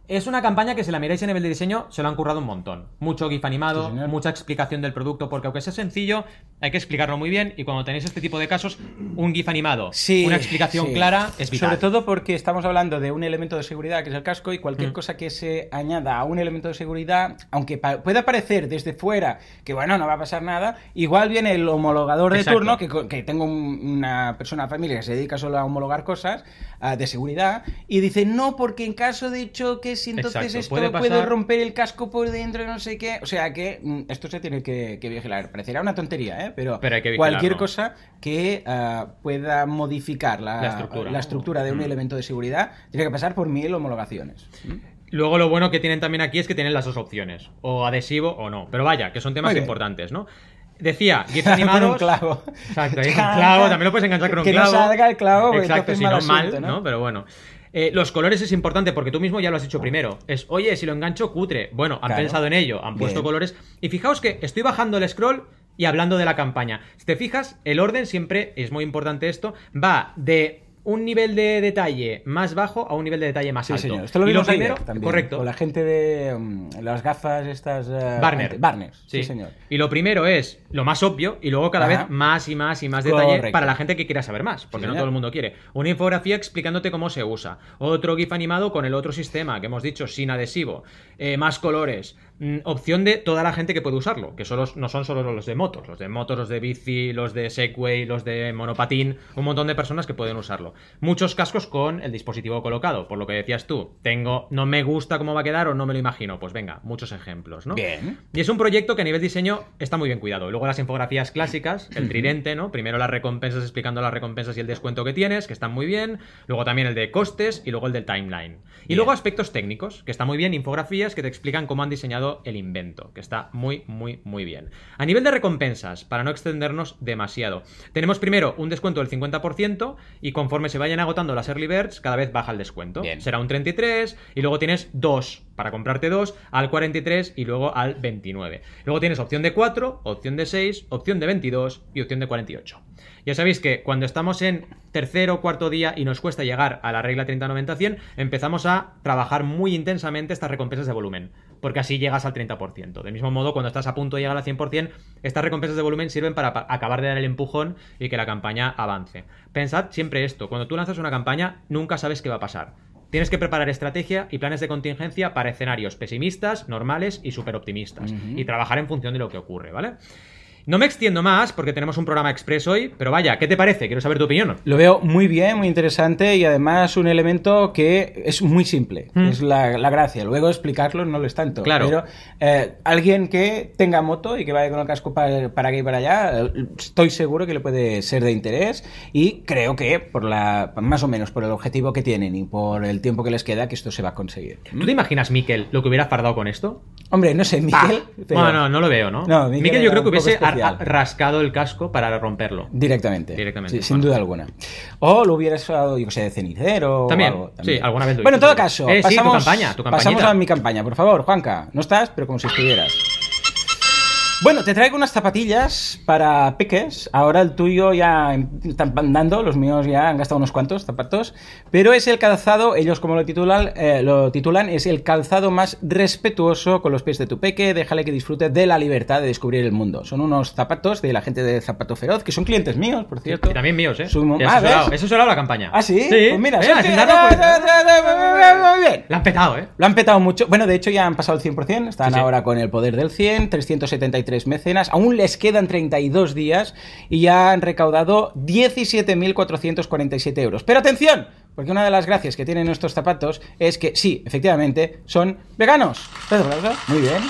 S1: Es una campaña que si la miráis a nivel de diseño se lo han currado un montón. Mucho GIF animado,
S2: Sí,
S1: mucha explicación del producto, porque aunque sea sencillo, hay que explicarlo muy bien y cuando tenéis este tipo de casos, un GIF animado,
S2: Sí,
S1: una explicación
S2: sí.
S1: clara es vital.
S2: Sobre todo porque estamos hablando de un elemento de seguridad que es el casco y cualquier
S1: Mm.
S2: cosa que se añada a un elemento de seguridad, aunque pa- pueda parecer desde fuera que bueno, no va a pasar nada, igual viene el homologador de
S1: Exacto.
S2: turno, que, que tengo un- una persona familia que se dedica solo a homologar cosas ah, de seguridad y dice, no, porque en caso de choques, entonces
S1: Exacto,
S2: esto
S1: puede pasar-
S2: romper el casco por dentro y no sé qué. O sea que mm, esto se tiene que, que vigilar. Parecerá una tontería, ¿eh? Pero,
S1: Pero hay que
S2: cualquier cosa que ah, pueda modificar la,
S1: La estructura.
S2: la estructura de un
S1: Mm.
S2: elemento de seguridad tiene que pasar por mil homologaciones.
S1: Luego lo bueno que tienen también aquí es que tienen las dos opciones, o adhesivo o no. Pero vaya, que son temas importantes, ¿no? Decía, GIFs
S2: Con
S1: animados...
S2: un clavo.
S1: Exacto, un clavo, también lo puedes enganchar con un
S2: Que no
S1: clavo.
S2: salga el clavo, porque
S1: Exacto, si no mal,
S2: ¿no?
S1: ¿no? Pero bueno. Eh, los colores es importante porque tú mismo ya lo has dicho primero. Es, oye, si lo engancho, cutre. Bueno, han
S2: Claro.
S1: pensado en ello, han puesto
S2: Bien.
S1: colores. Y fijaos que estoy bajando el scroll y hablando de la campaña. Si te fijas, el orden siempre, es muy importante esto, va de un nivel de detalle más bajo a un nivel de detalle más
S2: Sí,
S1: alto.
S2: señor. Esto lo
S1: y lo primero,
S2: ayer también,
S1: correcto.
S2: Con la gente de mm, las gafas estas... eh,
S1: Barner.
S2: sí, señor.
S1: Y lo primero es lo más obvio y luego cada
S2: Ajá.
S1: vez más y más y más detalle
S2: Correcto.
S1: para la gente que quiera saber más, porque
S2: Sí,
S1: no
S2: señor.
S1: todo el mundo quiere. Una infografía explicándote cómo se usa. Otro GIF animado con el otro sistema que hemos dicho sin adhesivo. Eh, más colores. Mm, opción de toda la gente que puede usarlo, que solo, no son solo los de motos, los de motos, los de bici, los de Segway, los de monopatín, un montón de personas que pueden usarlo. Muchos cascos con el dispositivo colocado, por lo que decías tú, tengo, no me gusta cómo va a quedar o no me lo imagino. Pues venga, muchos ejemplos, ¿no?
S2: Bien.
S1: Y es un proyecto que a nivel diseño está muy bien cuidado. Luego las infografías clásicas, el tridente, ¿no? Primero las recompensas explicando las recompensas y el descuento que tienes, que están muy bien. Luego también el de costes y luego el del timeline. Y
S2: Bien.
S1: luego aspectos técnicos, que está muy bien. Infografías que te explican cómo han diseñado el invento, que está muy, muy, muy bien. A nivel de recompensas, para no extendernos demasiado, tenemos primero un descuento del 50% y conforme se vayan agotando las early birds, cada vez baja el descuento.
S2: Bien.
S1: Será un 33 y luego tienes dos para comprarte dos al 43 y luego al 29. Luego tienes opción de 4, opción de 6, opción de 22 y opción de 48. Ya sabéis que cuando estamos en tercer o cuarto día y nos cuesta llegar a la regla 30-90-100, empezamos a trabajar muy intensamente estas recompensas de volumen. Porque así llegas al 30%. Del mismo modo, cuando estás a punto de llegar al 100%, estas recompensas de volumen sirven para pa- acabar de dar el empujón y que la campaña avance. Pensad siempre esto, cuando tú lanzas una campaña, nunca sabes qué va a pasar. Tienes que preparar estrategia y planes de contingencia para escenarios pesimistas, normales y súper optimistas. Y trabajar en función de lo que ocurre, ¿vale? No me extiendo más porque tenemos un programa express hoy, pero vaya, ¿qué te parece? Quiero saber tu opinión.
S2: Lo veo muy bien, muy interesante y además un elemento que es muy simple.
S1: Mm.
S2: Es la, la gracia. Luego explicarlo no lo es tanto.
S1: Claro.
S2: Pero eh, alguien que tenga moto y que vaya con el casco para, para aquí y para allá, estoy seguro que le puede ser de interés y creo que por la más o menos por el objetivo que tienen y por el tiempo que les queda que esto se va a conseguir.
S1: ¿Tú te imaginas, Miquel, lo que hubiera fardado con esto?
S2: Hombre, no sé, Miguel. pero-
S1: Bueno, no, no lo veo, ¿no?
S2: No, Miquel
S1: Miquel, yo creo que hubiese
S2: especial.
S1: rascado el casco para romperlo.
S2: Directamente.
S1: Directamente,
S2: Sí, sin
S1: bueno.
S2: duda alguna. O lo hubieras usado, yo que sé, de cenicero o
S1: También, sí, alguna vez lo
S2: Bueno, en todo caso,
S1: Eh, sí, tu
S2: pasamos,
S1: campaña, tu
S2: pasamos
S1: campañita.
S2: a mi campaña. Por favor, Juanca, no estás, pero como si estuvieras. Bueno, te traigo unas zapatillas para peques. Ahora el tuyo ya están andando, los míos ya han gastado unos cuantos zapatos. Pero es el calzado, ellos como lo titulan, eh, lo titulan, es el calzado más respetuoso con los pies de tu peque. Déjale que disfrute de la libertad de descubrir el mundo. Son unos zapatos de la gente de Zapato Feroz, que son clientes míos, por cierto.
S1: Y también míos, ¿eh?
S2: Su-
S1: Y
S2: Ah,
S1: asesorado, he asesorado la campaña.
S2: ¿Ah, sí?
S1: Sí.
S2: Pues mira,
S1: Eh, darme cuenta.
S2: Muy bien.
S1: La han petado, ¿eh?
S2: Lo han petado mucho. Bueno, de hecho ya han pasado el 100%. Están
S1: Sí, sí.
S2: ahora con el poder del 100, 373 mecenas. Aún les quedan 32 días y ya han recaudado 17.447 euros. Pero atención, porque una de las gracias que tienen estos zapatos es que sí, efectivamente, son veganos. Muy bien.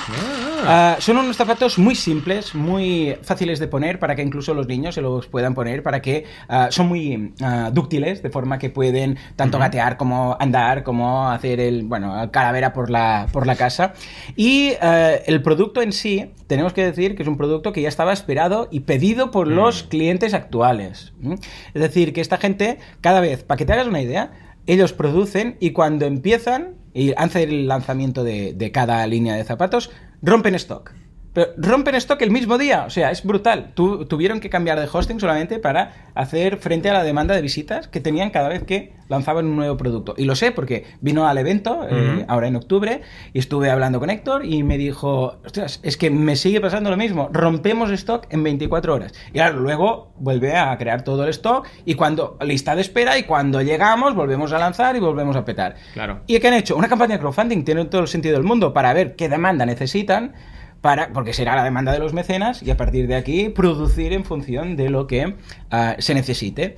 S2: Ah, son unos zapatos muy simples, muy fáciles de poner para que incluso los niños se los puedan poner, para que ah, son muy ah, dúctiles, de forma que pueden tanto gatear como andar, como hacer el, bueno, calavera por la, por la casa. Y el producto en sí, tenemos que decir que es un producto que ya estaba esperado y pedido por los clientes actuales. Es decir, que esta gente, cada vez, para que te hagas una idea, ellos producen y cuando empiezan y hacen el lanzamiento de cada línea de zapatos, rompen stock. Pero rompen stock el mismo día, o sea, es brutal. Tu- tuvieron que cambiar de hosting solamente para hacer frente a la demanda de visitas que tenían cada vez que lanzaban un nuevo producto. Y lo sé porque vino al evento eh,
S1: Ujú.
S2: ahora en octubre y estuve hablando con Héctor y me dijo, ostras, es que me sigue pasando lo mismo, rompemos stock en 24 horas. Y claro, luego vuelve a crear todo el stock y cuando lista de espera y cuando llegamos volvemos a lanzar y volvemos a petar.
S1: Claro.
S2: ¿Y qué han hecho? Una campaña de crowdfunding tiene todo el sentido del mundo para ver qué demanda necesitan, para, porque será la demanda de los mecenas, y a partir de aquí producir en función de lo que ah, se necesite.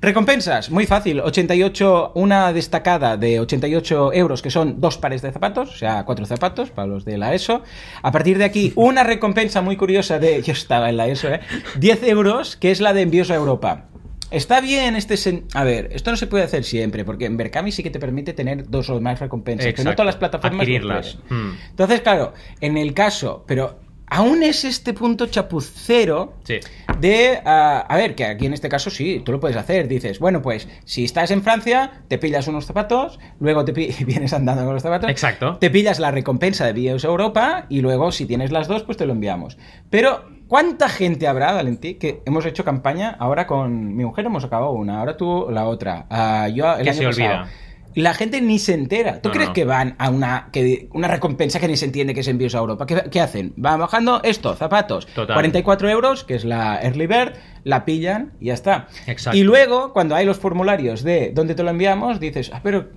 S2: Recompensas, muy fácil, 88, una destacada de 88 euros, que son dos pares de zapatos, o sea, cuatro zapatos para los de la ESO. A partir de aquí, una recompensa muy curiosa de, yo estaba en la ESO, ¿eh? 10 euros, que es la de envíos a Europa. Está bien este... sen- A ver, esto no se puede hacer siempre, porque en Berkami sí que te permite tener dos o más recompensas, que no
S1: Exacto.
S2: todas las plataformas
S1: Adquirirlas. Mm.
S2: Entonces, claro, en el caso, pero aún es este punto chapucero
S1: Sí.
S2: de, ah, a ver, que aquí en este caso sí, tú lo puedes hacer. Dices, bueno, pues si estás en Francia, te pillas unos zapatos, luego te vienes andando con los zapatos.
S1: Exacto.
S2: Te pillas la recompensa de vídeos a Europa y luego si tienes las dos, pues te lo enviamos. Pero, ¿cuánta gente habrá, Valentí, que hemos hecho campaña ahora con mi mujer? Hemos acabado una, ahora tú la otra. Ah, yo el
S1: Que
S2: año
S1: se
S2: pasado.
S1: olvida.
S2: La gente ni se entera. ¿Tú
S1: No,
S2: crees
S1: no.
S2: que van a una, que, una recompensa que ni se entiende que es envíos a Europa? ¿Qué, qué hacen? Van bajando esto, zapatos.
S1: Total.
S2: 44 euros, que es la Early Bird, la pillan y ya está.
S1: Exacto.
S2: Y luego, cuando hay los formularios de dónde te lo enviamos, dices, ah, pero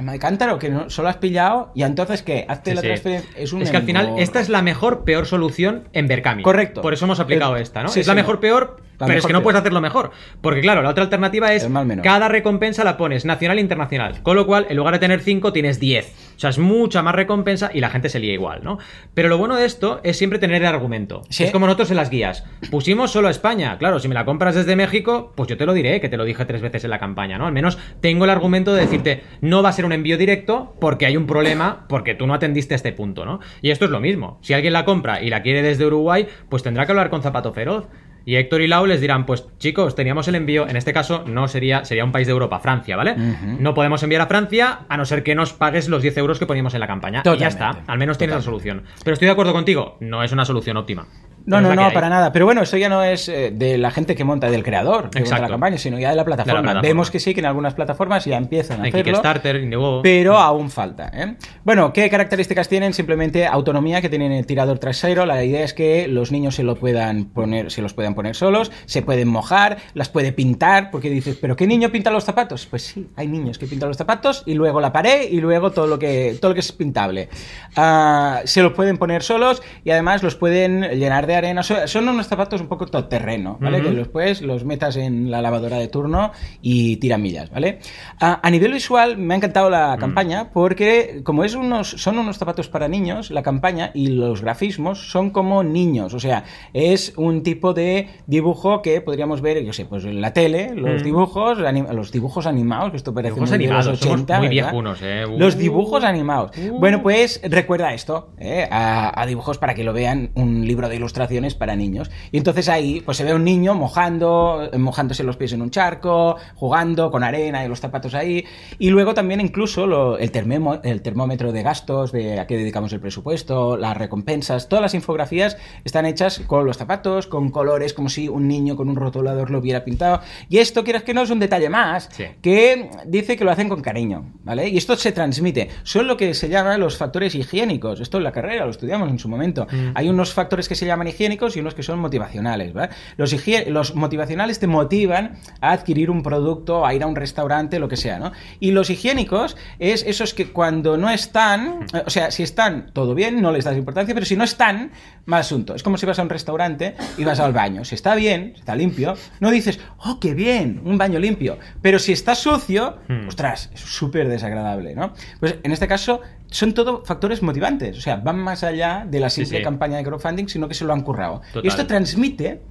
S2: me cántaro, que no, solo has pillado, y entonces, ¿qué? Hazte
S1: Sí,
S2: la
S1: sí.
S2: transferencia. Es, un
S1: Es que al final esta es la mejor, peor solución en Berkami.
S2: Correcto.
S1: Por eso hemos aplicado
S2: El-
S1: esta, ¿no?
S2: sí,
S1: es la mejor, peor,
S2: La
S1: pero es que no puedes hacerlo mejor. Porque claro, la otra alternativa es cada recompensa la pones nacional e internacional. Con lo cual, en lugar de tener 5, tienes 10. O sea, es mucha más recompensa y la gente se lía igual, ¿no? Pero lo bueno de esto es siempre tener el argumento.
S2: Sí.
S1: Es como nosotros en las guías. Pusimos solo a España. Claro, si me la compras desde México, pues yo te lo diré, que te lo dije tres veces en la campaña, ¿no? Al menos tengo el argumento de decirte, no va a ser un envío directo porque hay un problema, porque tú no atendiste a este punto, ¿no? Y esto es lo mismo. Si alguien la compra y la quiere desde Uruguay, pues tendrá que hablar con Zapato Feroz. Y Héctor y Lau les dirán, pues chicos, teníamos el envío, en este caso no sería, sería un país de Europa, Francia, ¿vale? No podemos enviar a Francia a no ser que nos pagues los 10 euros que poníamos en la campaña. Y ya está, al menos tienes la solución. Pero estoy de acuerdo contigo, no es una solución óptima.
S2: No, no, no, para nada. Pero bueno, esto ya no es eh, de la gente que monta, del creador, que monta la campaña, sino ya de la plataforma.
S1: plataforma.
S2: Vemos que sí, que en algunas plataformas ya empiezan a
S1: En
S2: hacerlo.
S1: Kickstarter, Indiegogo.
S2: Pero aún falta. ¿eh? Bueno, ¿qué características tienen? Simplemente autonomía que tienen el tirador trasero. La idea es que los niños se lo puedan poner, se los puedan poner solos, se pueden mojar, las puede pintar, porque dices, ¿pero qué niño pinta los zapatos? Pues sí, hay niños que pintan los zapatos y luego la pared y luego todo lo que, todo lo que es pintable. Ah, se los pueden poner solos y además los pueden llenar de arena. So- Son unos zapatos un poco todoterreno, ¿vale?
S1: Ujú.
S2: Que después los metas en la lavadora de turno y tiran millas, ¿vale? A, a nivel visual me ha encantado la campaña porque como es unos, son unos zapatos para niños, la campaña y los grafismos son como niños, o sea, es un tipo de dibujo que podríamos ver, yo sé, pues en la tele, los
S1: Mm.
S2: dibujos, los dibujos animados, que esto parece muy de los
S1: animados, somos
S2: 80,
S1: muy viejunos, eh. Uh.
S2: Los dibujos animados.
S1: Uh.
S2: Bueno, pues recuerda esto, ¿eh? a, a dibujos para que lo vean, un libro de ilustraciones para niños. Y entonces ahí, pues se ve un niño mojando, eh, mojándose los pies en un charco, jugando con arena y los zapatos ahí. Y luego también incluso lo- el, termemo- el termómetro de gastos, de a qué dedicamos el presupuesto, las recompensas, todas las infografías están hechas con los zapatos, con colores, como si un niño con un rotulador lo hubiera pintado. Y esto, quieras que no, es un detalle más,
S1: Sí.
S2: que dice que lo hacen con cariño, ¿vale? Y esto se transmite. Son lo que se llama los factores higiénicos. Esto en la carrera lo estudiamos en su momento.
S1: Mm.
S2: Hay unos factores que se llaman higiénicos y unos que son motivacionales, ¿vale? Los, motivacionales te motivan a adquirir un producto, a ir a un restaurante, lo que sea, ¿no? Y los higiénicos es esos que cuando no están, o sea, si están todo bien, no les das importancia, pero si no están, mal asunto. Es como si vas a un restaurante y vas al baño. Si está bien, si está limpio, no dices, oh, qué bien, un baño limpio. Pero si está sucio,
S1: Hmm.
S2: ostras, es súper desagradable, ¿no? Pues en este caso son todo factores motivantes, o sea, van más allá de la
S1: Sí,
S2: simple
S1: sí.
S2: campaña de crowdfunding, sino que se lo han currado.
S1: Total.
S2: Y esto transmite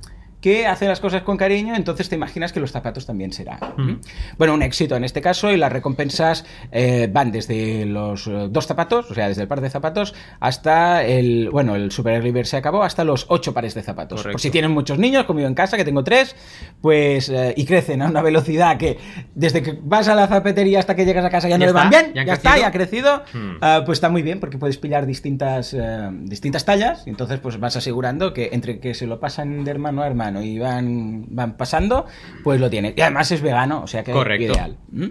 S2: que hace las cosas con cariño, entonces te imaginas que los zapatos también será.
S1: Mm.
S2: Bueno, un éxito en este caso y las recompensas eh, van desde los eh, dos zapatos, o sea, desde el par de zapatos, hasta el, bueno, el Super Bird se acabó, hasta los ocho pares de zapatos.
S1: Correcto.
S2: Por si tienen muchos niños, como yo en casa, que tengo tres, pues, eh, y crecen a una velocidad que desde que vas a la zapatería hasta que llegas a casa ya no
S1: ¿Ya
S2: le van bien,
S1: ¿Ya
S2: está, ya ha crecido,
S1: Hmm.
S2: Ah, pues está muy bien porque puedes pillar distintas, distintas tallas y entonces pues vas asegurando que entre que se lo pasan de hermano a hermano y van, van pasando, pues lo tiene. Y además es vegano, o sea que
S1: Correcto.
S2: ideal. ¿Mm?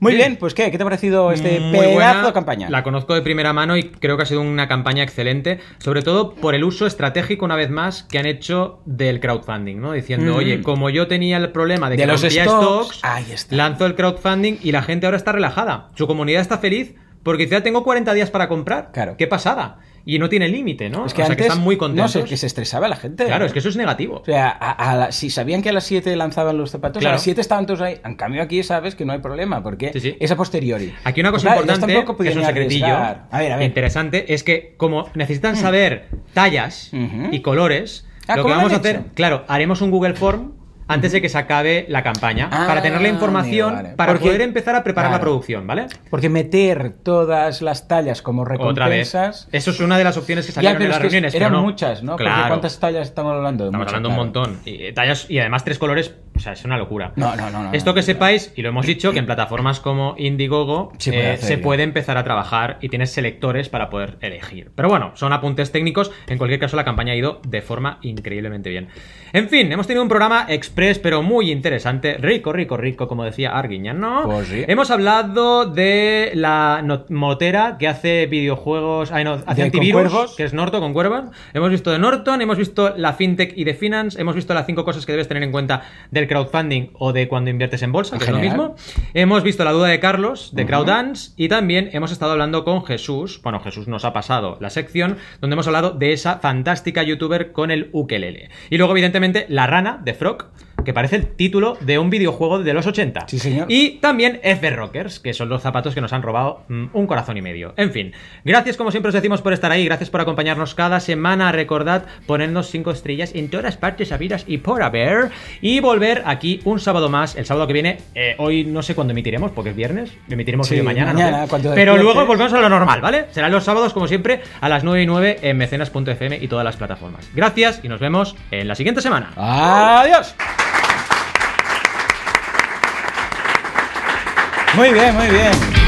S2: Muy
S1: Bien.
S2: bien, pues ¿qué? ¿Qué te ha parecido este
S1: Muy
S2: pedazo
S1: buena,
S2: de campaña?
S1: La conozco de primera mano y creo que ha sido una campaña excelente, sobre todo por el uso estratégico, una vez más, que han hecho del crowdfunding, ¿no? Diciendo,
S2: Mm.
S1: oye, como yo tenía el problema de,
S2: De
S1: que
S2: los stocks,
S1: stocks, lanzo el crowdfunding y la gente ahora está relajada. Su comunidad está feliz porque dice, "Ah, tengo 40 días para comprar.
S2: Claro.
S1: Qué pasada. Y no tiene límite, ¿no?
S2: es que
S1: o sea,
S2: antes
S1: que están muy
S2: no
S1: contentos.
S2: sé, que se estresaba la gente.
S1: Claro, es que eso es negativo.
S2: O sea, a- a la- si sabían que a las 7 lanzaban los zapatos,
S1: Claro.
S2: a las 7 estaban todos ahí. En cambio, aquí sabes que no hay problema, porque
S1: Sí, sí.
S2: es a posteriori.
S1: Aquí una cosa
S2: Pues ellos
S1: importante, que es un secretillo.
S2: A ver, a ver.
S1: interesante, es que como necesitan saber tallas y colores,
S2: Ah,
S1: lo que
S2: ¿cómo lo
S1: vamos a hacer, claro, haremos un Google Form antes de que se acabe la campaña,
S2: Ah,
S1: para tener la información,
S2: vale.
S1: para
S2: Porque-
S1: poder empezar a preparar la producción, ¿vale?
S2: Porque meter todas las tallas como
S1: Otra vez.
S2: recompensas.
S1: Eso es una de las opciones que
S2: Ya,
S1: salieron
S2: pero
S1: en las reuniones.
S2: eran
S1: pero no.
S2: muchas, ¿no? Porque
S1: Claro.
S2: ¿cuántas tallas estamos hablando?
S1: Estamos
S2: Muchas,
S1: hablando un montón. Y, eh, tallas, y además tres colores, o sea, es una locura.
S2: No, no, no, no,
S1: Esto
S2: no,
S1: que sepáis, y lo hemos dicho, que en plataformas como Indiegogo
S2: Se puede
S1: eh, se
S2: ya.
S1: puede empezar a trabajar y tienes selectores para poder elegir. Pero bueno, son apuntes técnicos. En cualquier caso, la campaña ha ido de forma increíblemente bien. En fin, hemos tenido un programa express, pero muy interesante. Rico, rico, rico, como decía Arguiñan, ¿no?
S2: Pues sí.
S1: Hemos hablado de la motera que hace videojuegos, ay, no, hace antivirus, que es Norton con Cuervos. Hemos visto de Norton, hemos visto la FinTech y de Finance, hemos visto las cinco cosas que debes tener en cuenta del crowdfunding o de cuando inviertes en bolsa, que es lo mismo. Hemos visto la duda de Carlos, de
S2: Ujú.
S1: Crowdance, y también hemos estado hablando con Jesús. Bueno, Jesús nos ha pasado la sección donde hemos hablado de esa fantástica youtuber con el ukelele. Y luego, evidentemente, La Rana, de Frog, que parece el título de un videojuego de los 80.
S2: Sí, señor.
S1: Y también F Rockers, que son los zapatos que nos han robado mm, un corazón y medio. En fin, gracias como siempre os decimos por estar ahí, gracias por acompañarnos cada semana. Recordad ponernos cinco estrellas en todas partes habidas y por haber. Y volver aquí un sábado más, el sábado que viene. eh, hoy no sé cuándo emitiremos, porque es viernes. Emitiremos
S2: Sí,
S1: hoy o mañana. no sé. Pero luego volvemos a lo normal, ¿vale? Serán los sábados, como siempre, a las 9 y 9 en mecenas.fm y todas las plataformas. Gracias y nos vemos en la siguiente semana.
S2: ¡Adiós! Muy bien, muy bien.